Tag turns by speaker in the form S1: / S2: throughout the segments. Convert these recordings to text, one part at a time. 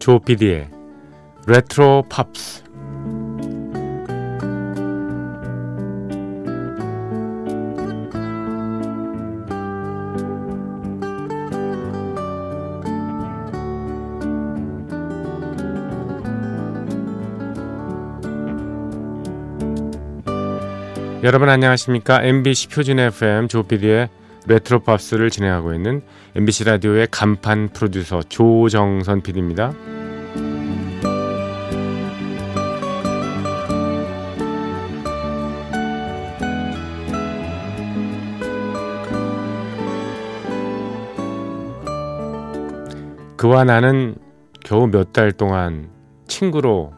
S1: 조피디의 레트로 팝스 여러분 안녕하십니까? MBC 표준 FM 조피디의 레트로 팝스를 진행하고 있는 MBC 라디오의 간판 프로듀서 조정선 PD입니다. 그와 나는 겨우 몇 달 동안 친구로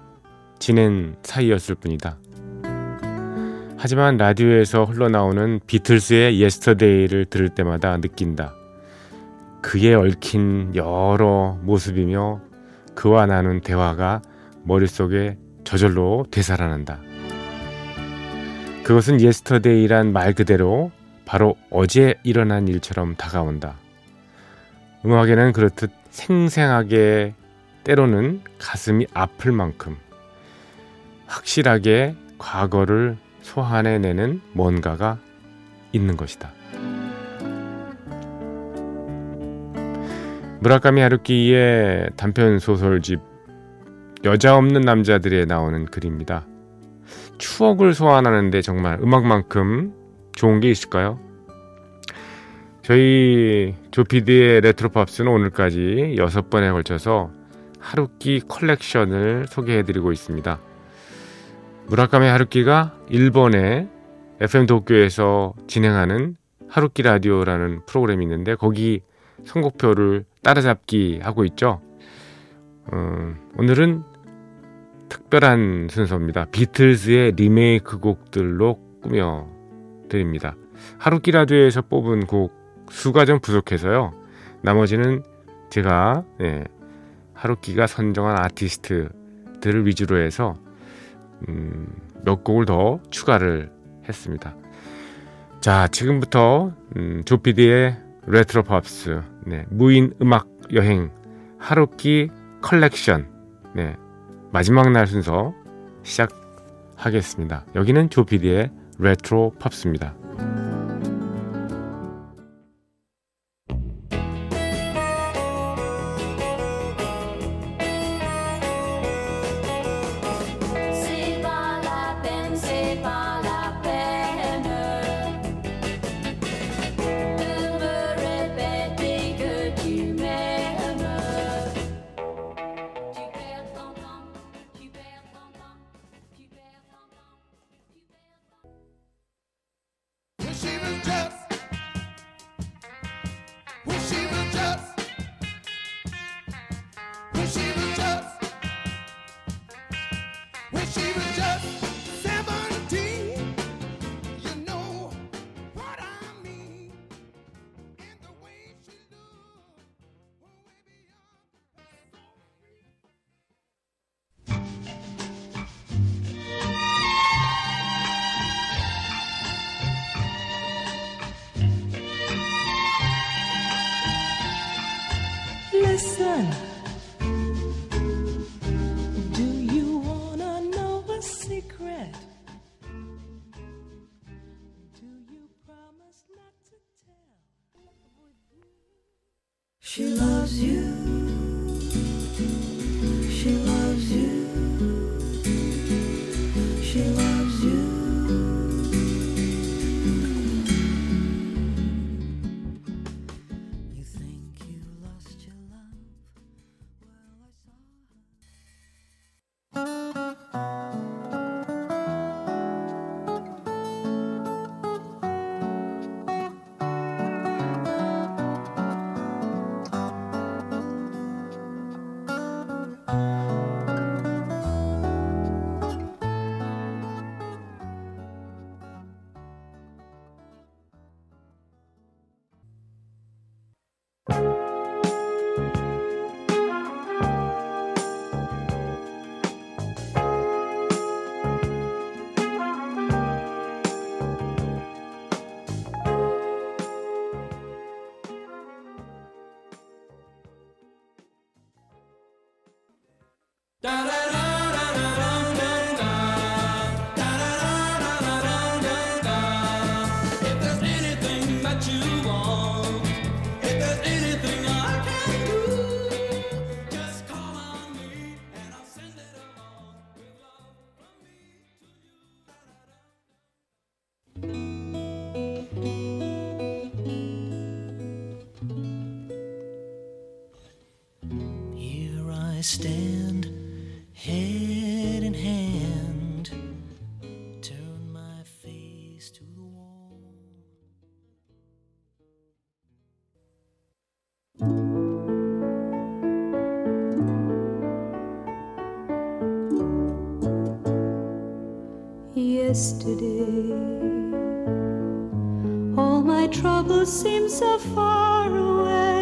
S1: 지낸 사이였을 뿐이다. 하지만 라디오에서 흘러나오는 비틀스의 Yesterday를 들을 때마다 느낀다. 그에 얽힌 여러 모습이며 그와 나눈 대화가 머릿속에 저절로 되살아난다. 그것은 Yesterday란 말 그대로 바로 어제 일어난 일처럼 다가온다. 음악에는 그렇듯 생생하게 때로는 가슴이 아플 만큼 확실하게 과거를 소환해내는 뭔가가 있는 것이다. 무라카미 하루키의 단편 소설집 여자 없는 남자들에 나오는 글입니다. 추억을 소환하는데 정말 음악만큼 좋은 게 있을까요? 저희 조피디의 레트로팝스는 오늘까지 여섯 번에 걸쳐서 하루키 컬렉션을 소개해드리고 있습니다. 무라카미 하루키가 일본의 FM 도쿄에서 진행하는 하루키 라디오라는 프로그램이 있는데 거기 선곡표를 따라잡기 하고 있죠. 어, 오늘은 특별한 순서입니다. 비틀즈의 리메이크 곡들로 꾸며 드립니다. 하루키 라디오에서 뽑은 곡 수가 좀 부족해서요. 나머지는 제가 네, 하루키가 선정한 아티스트들을 위주로 해서 음, 몇 곡을 더 추가를 했습니다. 자, 지금부터 음, 조피디의 레트로 팝스, 네, 무인 음악 여행 하루키 컬렉션, 네, 마지막 날 순서 시작하겠습니다. 여기는 조피디의 레트로 팝스입니다.
S2: She loves you. Stand, head in hand, turn my face to the wall.
S3: Yesterday, all my troubles seem so far away.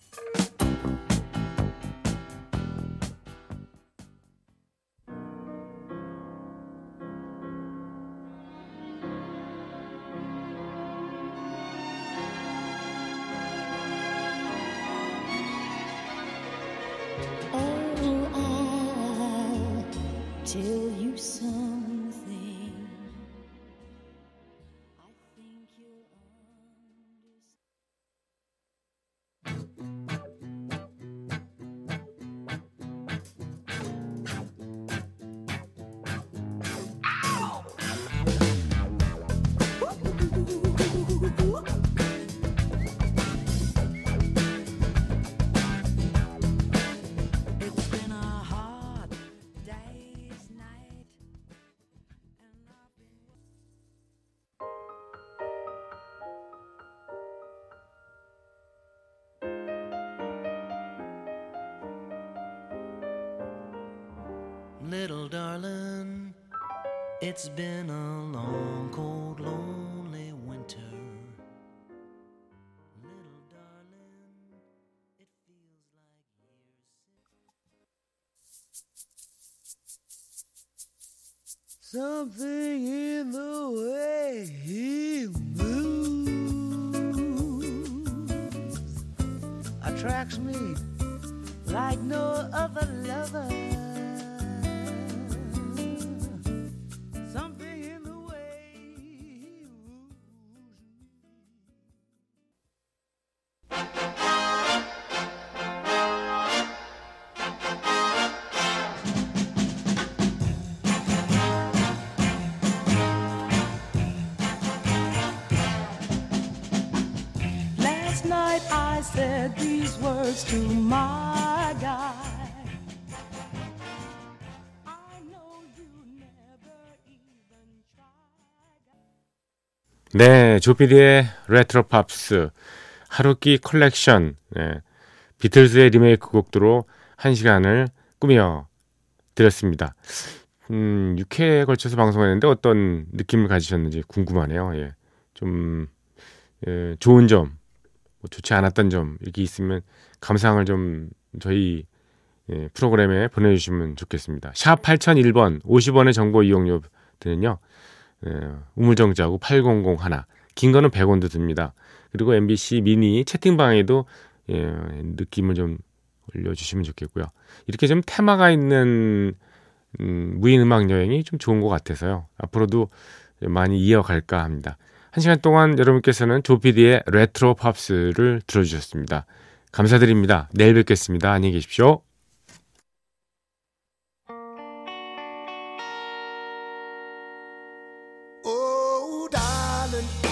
S2: Little darling, it's been a long, cold, lonely winter. Little darling. Something in the way he moves attracts me like no other lover. Said these words to my guy.
S1: 네, 조피디의 레트로 팝스 하루키 컬렉션 네, 비틀즈의 리메이크 곡들로 한 시간을 꾸며 드렸습니다. 음, 6회에 걸쳐서 방송했는데 어떤 느낌을 가지셨는지 궁금하네요. 예. 좀 예, 좋은 점, 뭐 좋지 않았던 점 이렇게 있으면 감상을 좀 저희 예, 프로그램에 보내주시면 좋겠습니다. 샵 8001번 50원의 정보 이용료 드는요. 예, 우물정자하고 8001. 긴 거는 100원도 듭니다. 그리고 MBC 미니 채팅방에도 예, 느낌을 좀 올려주시면 좋겠고요. 이렇게 좀 테마가 있는 음, 무인 음악 여행이 좀 좋은 것 같아서요. 앞으로도 많이 이어갈까 합니다. 한 시간 동안 여러분께서는 조피디의 레트로 팝스를 들어주셨습니다. 감사드립니다. 내일 뵙겠습니다. 안녕히 계십시오. Oh, darling.